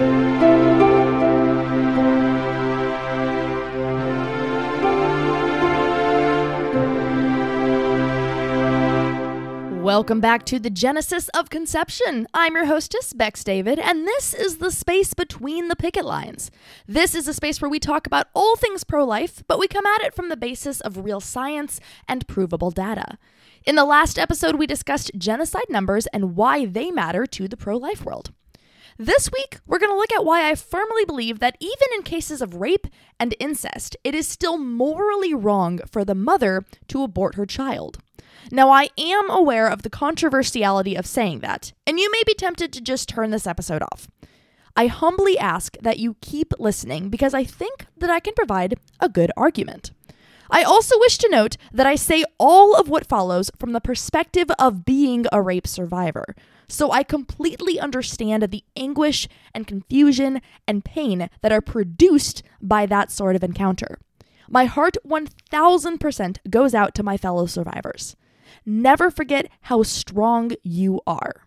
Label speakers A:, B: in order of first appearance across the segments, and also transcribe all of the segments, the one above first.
A: Welcome back to the Genesis of Conception. I'm your hostess, Bex David, and this is the space between the picket lines. This is a space where we talk about all things pro life, but we come at it from the basis of real science and provable data. In the last episode, we discussed genocide numbers and why they matter to the pro life world. This week, we're going to look at why I firmly believe that even in cases of rape and incest, it is still morally wrong for the mother to abort her child. Now, I am aware of the controversiality of saying that, and you may be tempted to just turn this episode off. I humbly ask that you keep listening because I think that I can provide a good argument. I also wish to note that I say all of what follows from the perspective of being a rape survivor, so I completely understand the anguish and confusion and pain that are produced by that sort of encounter. My heart 1000% goes out to my fellow survivors. Never forget how strong you are.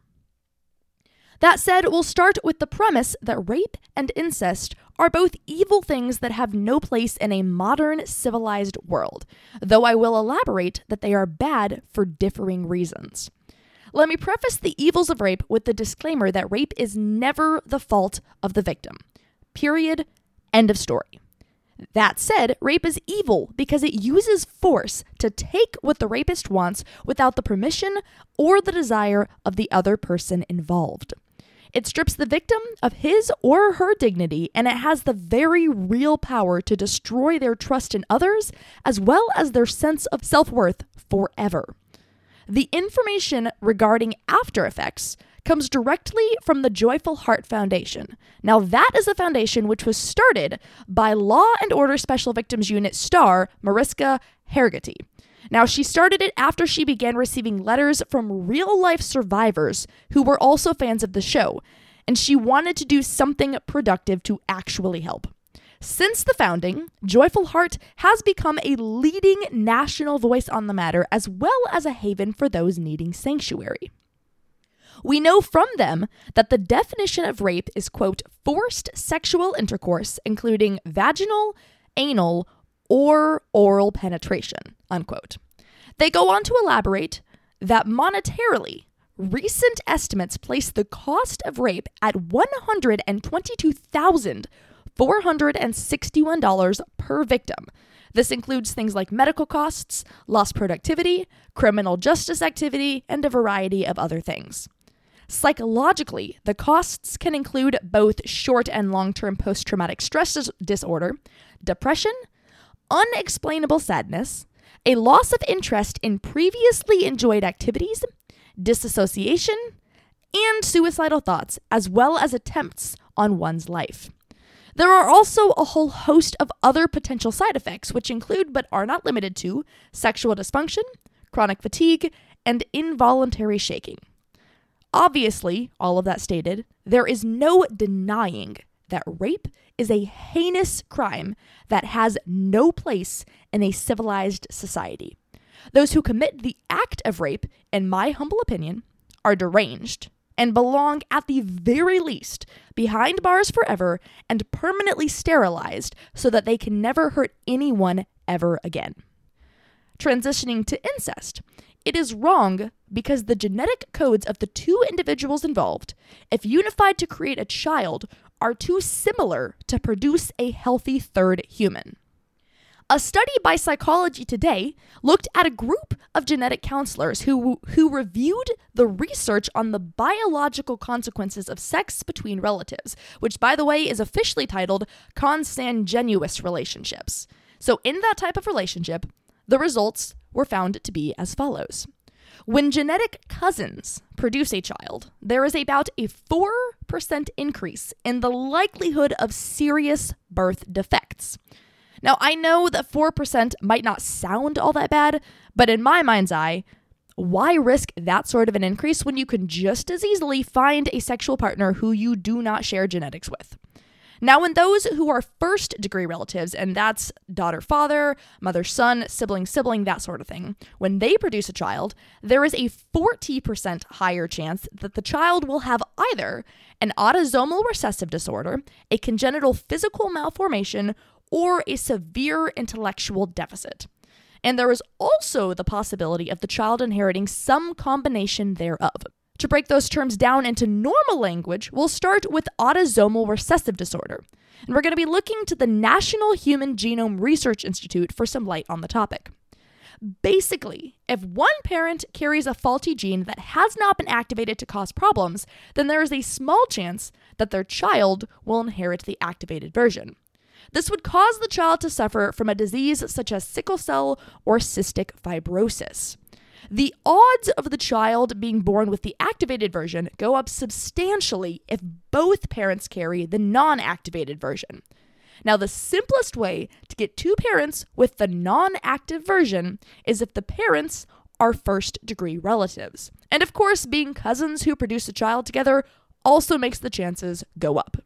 A: That said, we'll start with the premise that rape and incest are both evil things that have no place in a modern civilized world, though I will elaborate that they are bad for differing reasons. Let me preface the evils of rape with the disclaimer that rape is never the fault of the victim. Period. End of story. That said, rape is evil because it uses force to take what the rapist wants without the permission or the desire of the other person involved. It strips the victim of his or her dignity, and it has the very real power to destroy their trust in others as well as their sense of self worth forever. The information regarding after effects comes directly from the Joyful Heart Foundation. Now, that is a foundation which was started by Law and Order Special Victims Unit star Mariska Hargitay. Now, she started it after she began receiving letters from real life survivors who were also fans of the show, and she wanted to do something productive to actually help. Since the founding, Joyful Heart has become a leading national voice on the matter as well as a haven for those needing sanctuary. We know from them that the definition of rape is, quote, forced sexual intercourse, including vaginal, anal, or oral penetration, unquote. They go on to elaborate that monetarily, recent estimates place the cost of rape at $122,461 per victim. This includes things like medical costs, lost productivity, criminal justice activity, and a variety of other things. Psychologically, the costs can include both short and long term post traumatic stress dis- disorder, depression, unexplainable sadness, a loss of interest in previously enjoyed activities, disassociation, and suicidal thoughts, as well as attempts on one's life. There are also a whole host of other potential side effects, which include but are not limited to sexual dysfunction, chronic fatigue, and involuntary shaking. Obviously, all of that stated, there is no denying that rape is a heinous crime that has no place in a civilized society. Those who commit the act of rape, in my humble opinion, are deranged and belong at the very least behind bars forever and permanently sterilized so that they can never hurt anyone ever again. Transitioning to incest. It is wrong because the genetic codes of the two individuals involved, if unified to create a child, are too similar to produce a healthy third human. A study by Psychology Today looked at a group of genetic counselors who, who reviewed the research on the biological consequences of sex between relatives, which, by the way, is officially titled consanguineous relationships. So, in that type of relationship, the results were found to be as follows. When genetic cousins produce a child, there is about a 4% increase in the likelihood of serious birth defects. Now, I know that 4% might not sound all that bad, but in my mind's eye, why risk that sort of an increase when you can just as easily find a sexual partner who you do not share genetics with? Now, when those who are first degree relatives, and that's daughter father, mother son, sibling sibling, that sort of thing, when they produce a child, there is a 40% higher chance that the child will have either an autosomal recessive disorder, a congenital physical malformation, or a severe intellectual deficit. And there is also the possibility of the child inheriting some combination thereof. To break those terms down into normal language, we'll start with autosomal recessive disorder. And we're going to be looking to the National Human Genome Research Institute for some light on the topic. Basically, if one parent carries a faulty gene that has not been activated to cause problems, then there is a small chance that their child will inherit the activated version. This would cause the child to suffer from a disease such as sickle cell or cystic fibrosis. The odds of the child being born with the activated version go up substantially if both parents carry the non activated version. Now, the simplest way to get two parents with the non active version is if the parents are first degree relatives. And of course, being cousins who produce a child together also makes the chances go up.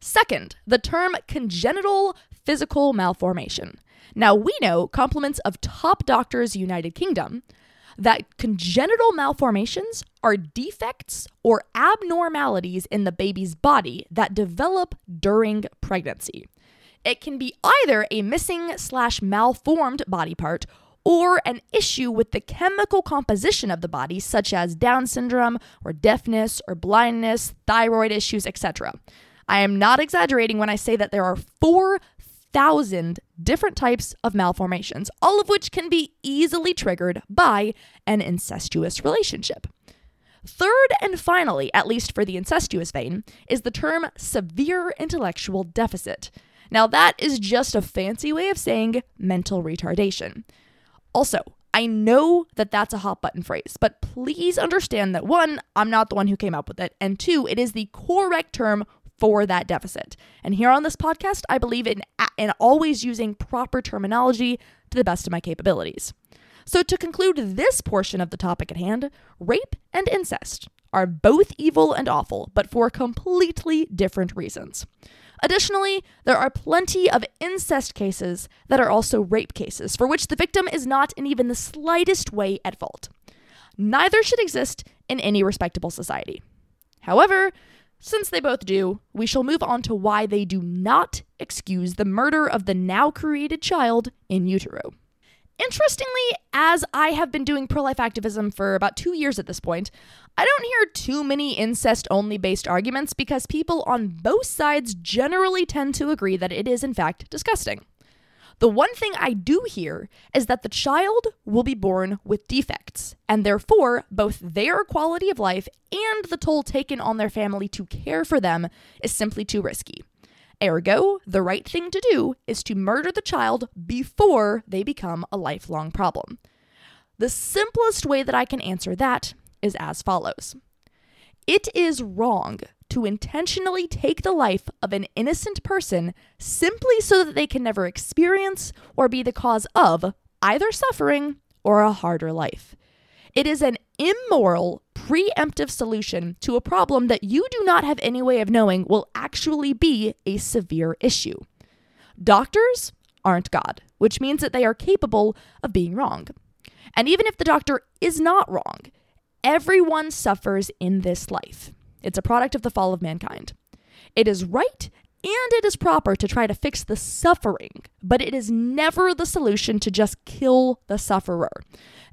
A: Second, the term congenital physical malformation. Now, we know compliments of top doctors United Kingdom that congenital malformations are defects or abnormalities in the baby's body that develop during pregnancy. It can be either a missing slash malformed body part or an issue with the chemical composition of the body, such as Down syndrome or deafness or blindness, thyroid issues, etc. I am not exaggerating when I say that there are four thousand different types of malformations, all of which can be easily triggered by an incestuous relationship. Third and finally, at least for the incestuous vein, is the term severe intellectual deficit. Now, that is just a fancy way of saying mental retardation. Also, I know that that's a hot button phrase, but please understand that one, I'm not the one who came up with it, and two, it is the correct term for that deficit. And here on this podcast, I believe in, in always using proper terminology to the best of my capabilities. So, to conclude this portion of the topic at hand, rape and incest are both evil and awful, but for completely different reasons. Additionally, there are plenty of incest cases that are also rape cases, for which the victim is not in even the slightest way at fault. Neither should exist in any respectable society. However, since they both do, we shall move on to why they do not excuse the murder of the now created child in utero. Interestingly, as I have been doing pro life activism for about two years at this point, I don't hear too many incest only based arguments because people on both sides generally tend to agree that it is, in fact, disgusting. The one thing I do hear is that the child will be born with defects, and therefore, both their quality of life and the toll taken on their family to care for them is simply too risky. Ergo, the right thing to do is to murder the child before they become a lifelong problem. The simplest way that I can answer that is as follows It is wrong to intentionally take the life of an innocent person simply so that they can never experience or be the cause of either suffering or a harder life. It is an immoral, preemptive solution to a problem that you do not have any way of knowing will actually be a severe issue. Doctors aren't God, which means that they are capable of being wrong. And even if the doctor is not wrong, everyone suffers in this life. It's a product of the fall of mankind. It is right and it is proper to try to fix the suffering, but it is never the solution to just kill the sufferer.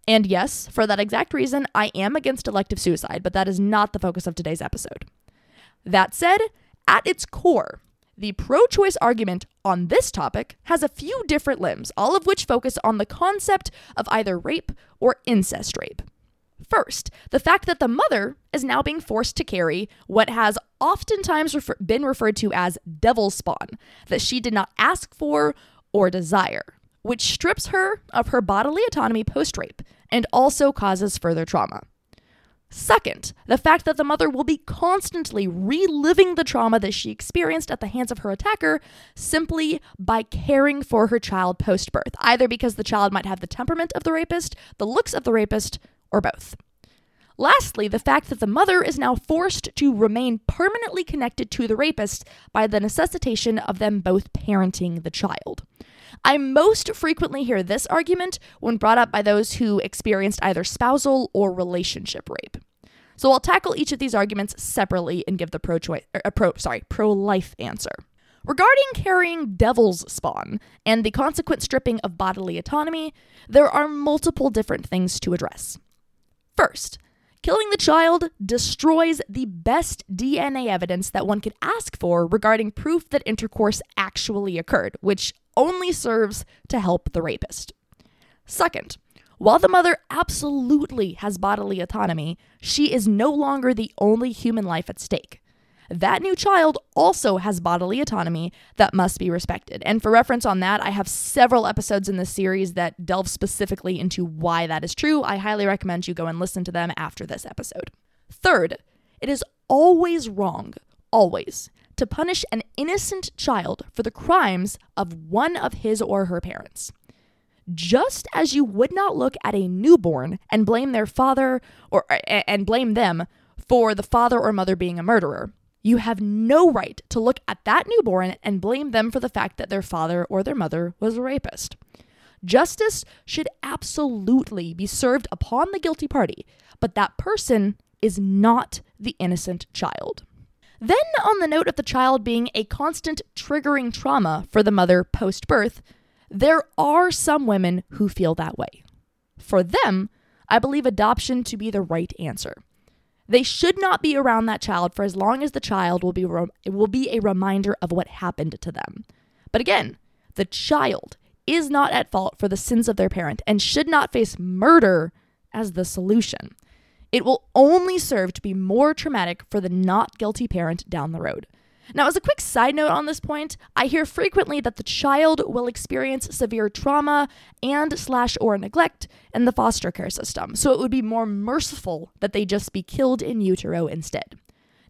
A: And yes, for that exact reason, I am against elective suicide, but that is not the focus of today's episode. That said, at its core, the pro choice argument on this topic has a few different limbs, all of which focus on the concept of either rape or incest rape. First, the fact that the mother is now being forced to carry what has oftentimes refer- been referred to as devil spawn that she did not ask for or desire, which strips her of her bodily autonomy post rape and also causes further trauma. Second, the fact that the mother will be constantly reliving the trauma that she experienced at the hands of her attacker simply by caring for her child post birth, either because the child might have the temperament of the rapist, the looks of the rapist, or both. Lastly, the fact that the mother is now forced to remain permanently connected to the rapist by the necessitation of them both parenting the child. I most frequently hear this argument when brought up by those who experienced either spousal or relationship rape. So I'll tackle each of these arguments separately and give the pro choice er, pro sorry, pro-life answer. Regarding carrying devil's spawn and the consequent stripping of bodily autonomy, there are multiple different things to address. First, killing the child destroys the best DNA evidence that one could ask for regarding proof that intercourse actually occurred, which only serves to help the rapist. Second, while the mother absolutely has bodily autonomy, she is no longer the only human life at stake. That new child also has bodily autonomy that must be respected. And for reference on that, I have several episodes in this series that delve specifically into why that is true. I highly recommend you go and listen to them after this episode. Third, it is always wrong, always, to punish an innocent child for the crimes of one of his or her parents. Just as you would not look at a newborn and blame their father or and blame them for the father or mother being a murderer, you have no right to look at that newborn and blame them for the fact that their father or their mother was a rapist. Justice should absolutely be served upon the guilty party, but that person is not the innocent child. Then, on the note of the child being a constant triggering trauma for the mother post birth, there are some women who feel that way. For them, I believe adoption to be the right answer. They should not be around that child for as long as the child will be re- will be a reminder of what happened to them. But again, the child is not at fault for the sins of their parent and should not face murder as the solution. It will only serve to be more traumatic for the not guilty parent down the road. Now, as a quick side note on this point, I hear frequently that the child will experience severe trauma and slash or neglect in the foster care system, so it would be more merciful that they just be killed in utero instead.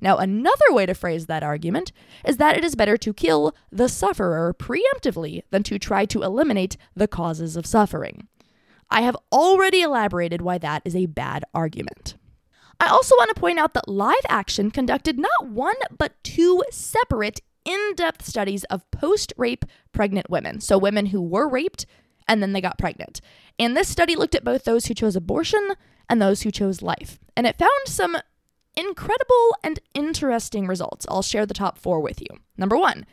A: Now, another way to phrase that argument is that it is better to kill the sufferer preemptively than to try to eliminate the causes of suffering. I have already elaborated why that is a bad argument. I also want to point out that Live Action conducted not one, but two separate in depth studies of post rape pregnant women. So, women who were raped and then they got pregnant. And this study looked at both those who chose abortion and those who chose life. And it found some incredible and interesting results. I'll share the top four with you. Number one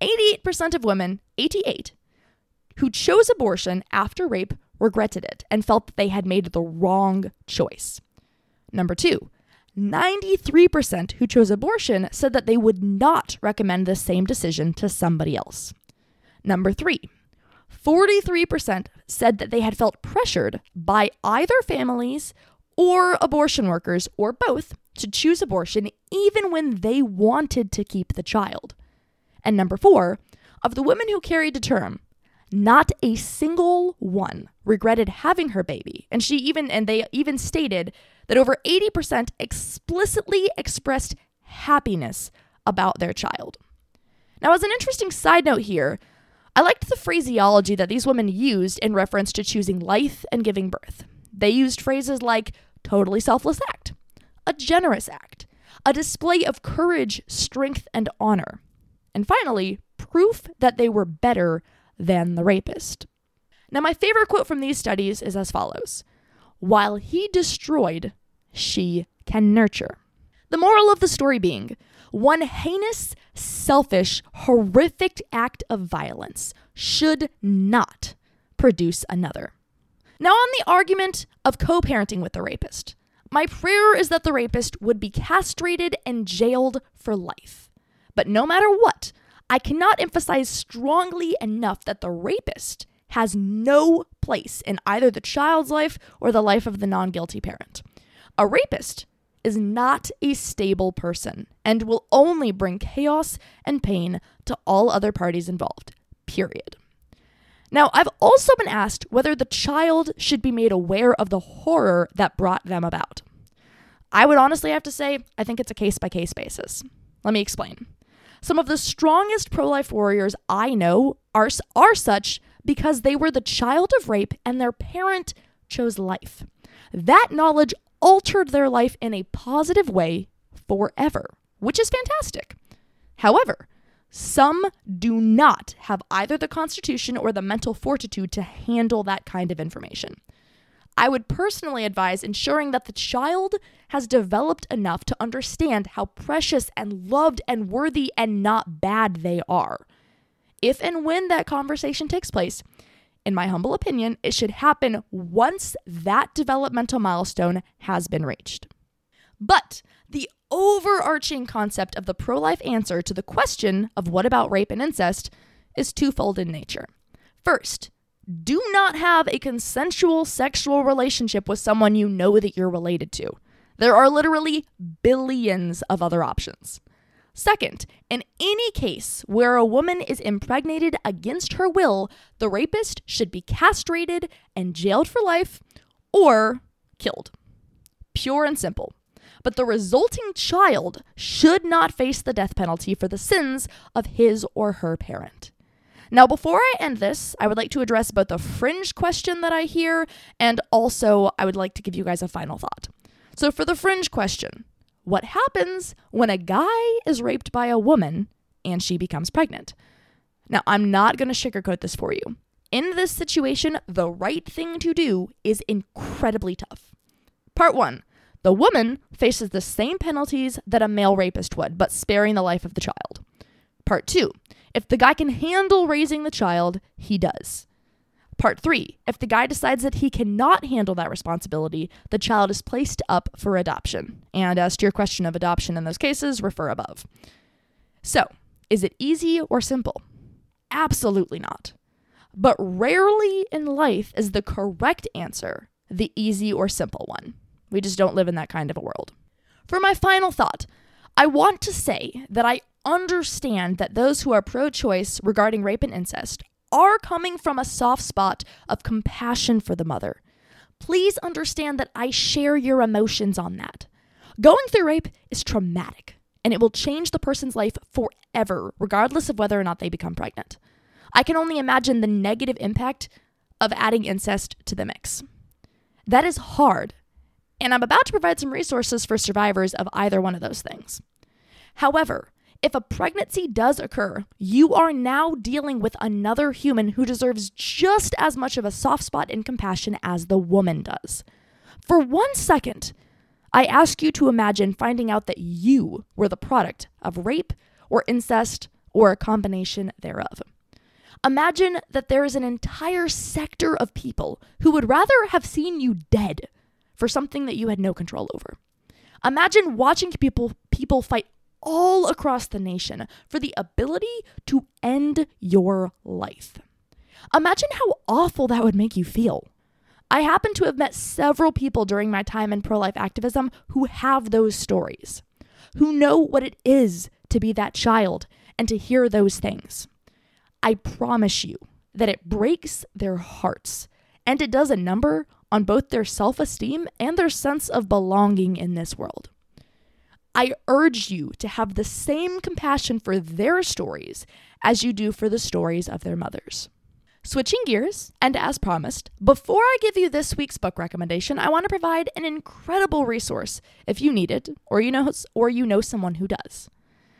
A: 88% of women, 88, who chose abortion after rape regretted it and felt that they had made the wrong choice. Number two, 93% who chose abortion said that they would not recommend the same decision to somebody else. Number three, 43% said that they had felt pressured by either families or abortion workers or both to choose abortion even when they wanted to keep the child. And number four, of the women who carried to term, not a single one regretted having her baby. And she even and they even stated that over 80% explicitly expressed happiness about their child. Now, as an interesting side note here, I liked the phraseology that these women used in reference to choosing life and giving birth. They used phrases like totally selfless act, a generous act, a display of courage, strength, and honor, and finally, proof that they were better than the rapist. Now, my favorite quote from these studies is as follows While he destroyed, she can nurture. The moral of the story being one heinous, selfish, horrific act of violence should not produce another. Now, on the argument of co parenting with the rapist, my prayer is that the rapist would be castrated and jailed for life. But no matter what, I cannot emphasize strongly enough that the rapist has no place in either the child's life or the life of the non guilty parent. A rapist is not a stable person and will only bring chaos and pain to all other parties involved, period. Now, I've also been asked whether the child should be made aware of the horror that brought them about. I would honestly have to say, I think it's a case by case basis. Let me explain. Some of the strongest pro life warriors I know are, are such because they were the child of rape and their parent chose life. That knowledge altered their life in a positive way forever, which is fantastic. However, some do not have either the constitution or the mental fortitude to handle that kind of information. I would personally advise ensuring that the child has developed enough to understand how precious and loved and worthy and not bad they are. If and when that conversation takes place, in my humble opinion, it should happen once that developmental milestone has been reached. But the overarching concept of the pro life answer to the question of what about rape and incest is twofold in nature. First, do not have a consensual sexual relationship with someone you know that you're related to. There are literally billions of other options. Second, in any case where a woman is impregnated against her will, the rapist should be castrated and jailed for life or killed. Pure and simple. But the resulting child should not face the death penalty for the sins of his or her parent. Now, before I end this, I would like to address both the fringe question that I hear and also I would like to give you guys a final thought. So, for the fringe question, what happens when a guy is raped by a woman and she becomes pregnant? Now, I'm not going to sugarcoat this for you. In this situation, the right thing to do is incredibly tough. Part one the woman faces the same penalties that a male rapist would, but sparing the life of the child. Part two if the guy can handle raising the child, he does. Part three if the guy decides that he cannot handle that responsibility, the child is placed up for adoption. And as to your question of adoption in those cases, refer above. So, is it easy or simple? Absolutely not. But rarely in life is the correct answer the easy or simple one. We just don't live in that kind of a world. For my final thought, I want to say that I understand that those who are pro choice regarding rape and incest are coming from a soft spot of compassion for the mother. Please understand that I share your emotions on that. Going through rape is traumatic, and it will change the person's life forever, regardless of whether or not they become pregnant. I can only imagine the negative impact of adding incest to the mix. That is hard, and I'm about to provide some resources for survivors of either one of those things. However, if a pregnancy does occur, you are now dealing with another human who deserves just as much of a soft spot and compassion as the woman does. For one second, I ask you to imagine finding out that you were the product of rape or incest or a combination thereof. Imagine that there is an entire sector of people who would rather have seen you dead for something that you had no control over. Imagine watching people people fight all across the nation for the ability to end your life. Imagine how awful that would make you feel. I happen to have met several people during my time in pro life activism who have those stories, who know what it is to be that child and to hear those things. I promise you that it breaks their hearts and it does a number on both their self esteem and their sense of belonging in this world. I urge you to have the same compassion for their stories as you do for the stories of their mothers. Switching gears, and as promised, before I give you this week's book recommendation, I want to provide an incredible resource if you need it or you know or you know someone who does.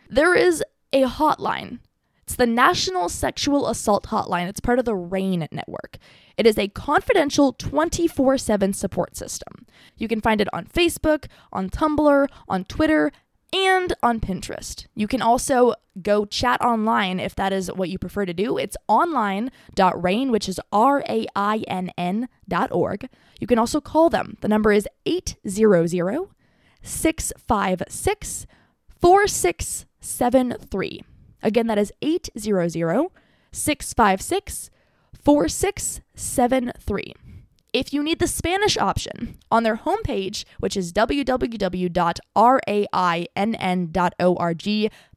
A: There is a hotline it's the National Sexual Assault Hotline. It's part of the RAINN network. It is a confidential 24 7 support system. You can find it on Facebook, on Tumblr, on Twitter, and on Pinterest. You can also go chat online if that is what you prefer to do. It's online.rainn, which is R A I N N dot org. You can also call them. The number is 800 656 4673. Again, that is 800 656 4673. If you need the Spanish option, on their homepage, which is www.rainn.org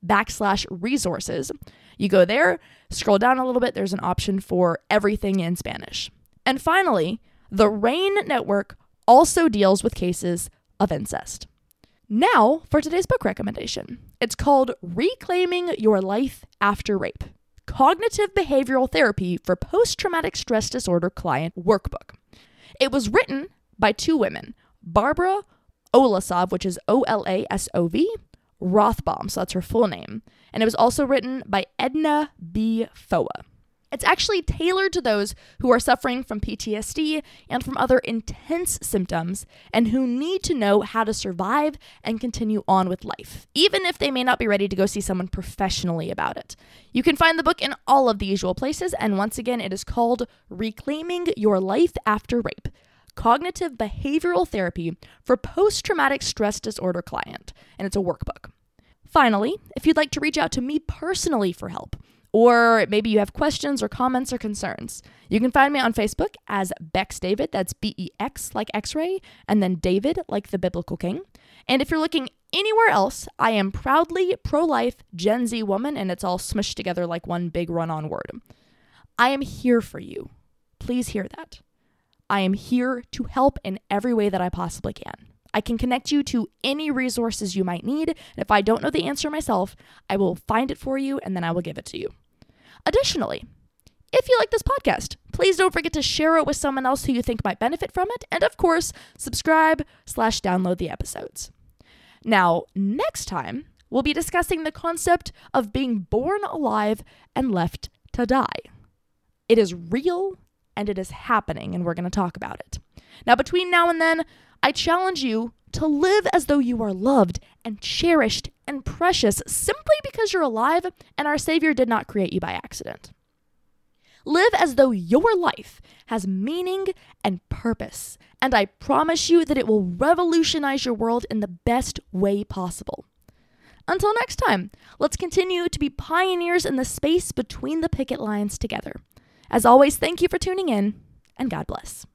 A: backslash resources, you go there, scroll down a little bit, there's an option for everything in Spanish. And finally, the RAINN network also deals with cases of incest. Now, for today's book recommendation. It's called Reclaiming Your Life After Rape Cognitive Behavioral Therapy for Post Traumatic Stress Disorder Client Workbook. It was written by two women, Barbara Olasov, which is O L A S O V, Rothbaum, so that's her full name. And it was also written by Edna B. Foa. It's actually tailored to those who are suffering from PTSD and from other intense symptoms and who need to know how to survive and continue on with life, even if they may not be ready to go see someone professionally about it. You can find the book in all of the usual places, and once again, it is called Reclaiming Your Life After Rape Cognitive Behavioral Therapy for Post Traumatic Stress Disorder Client, and it's a workbook. Finally, if you'd like to reach out to me personally for help, or maybe you have questions or comments or concerns. You can find me on Facebook as Bex David, that's B E X like X ray, and then David like the biblical king. And if you're looking anywhere else, I am proudly pro life Gen Z woman, and it's all smushed together like one big run on word. I am here for you. Please hear that. I am here to help in every way that I possibly can. I can connect you to any resources you might need. And if I don't know the answer myself, I will find it for you and then I will give it to you. Additionally, if you like this podcast, please don't forget to share it with someone else who you think might benefit from it. And of course, subscribe slash download the episodes. Now, next time, we'll be discussing the concept of being born alive and left to die. It is real and it is happening, and we're going to talk about it. Now, between now and then, I challenge you to live as though you are loved and cherished and precious simply because you're alive and our Savior did not create you by accident. Live as though your life has meaning and purpose, and I promise you that it will revolutionize your world in the best way possible. Until next time, let's continue to be pioneers in the space between the picket lines together. As always, thank you for tuning in, and God bless.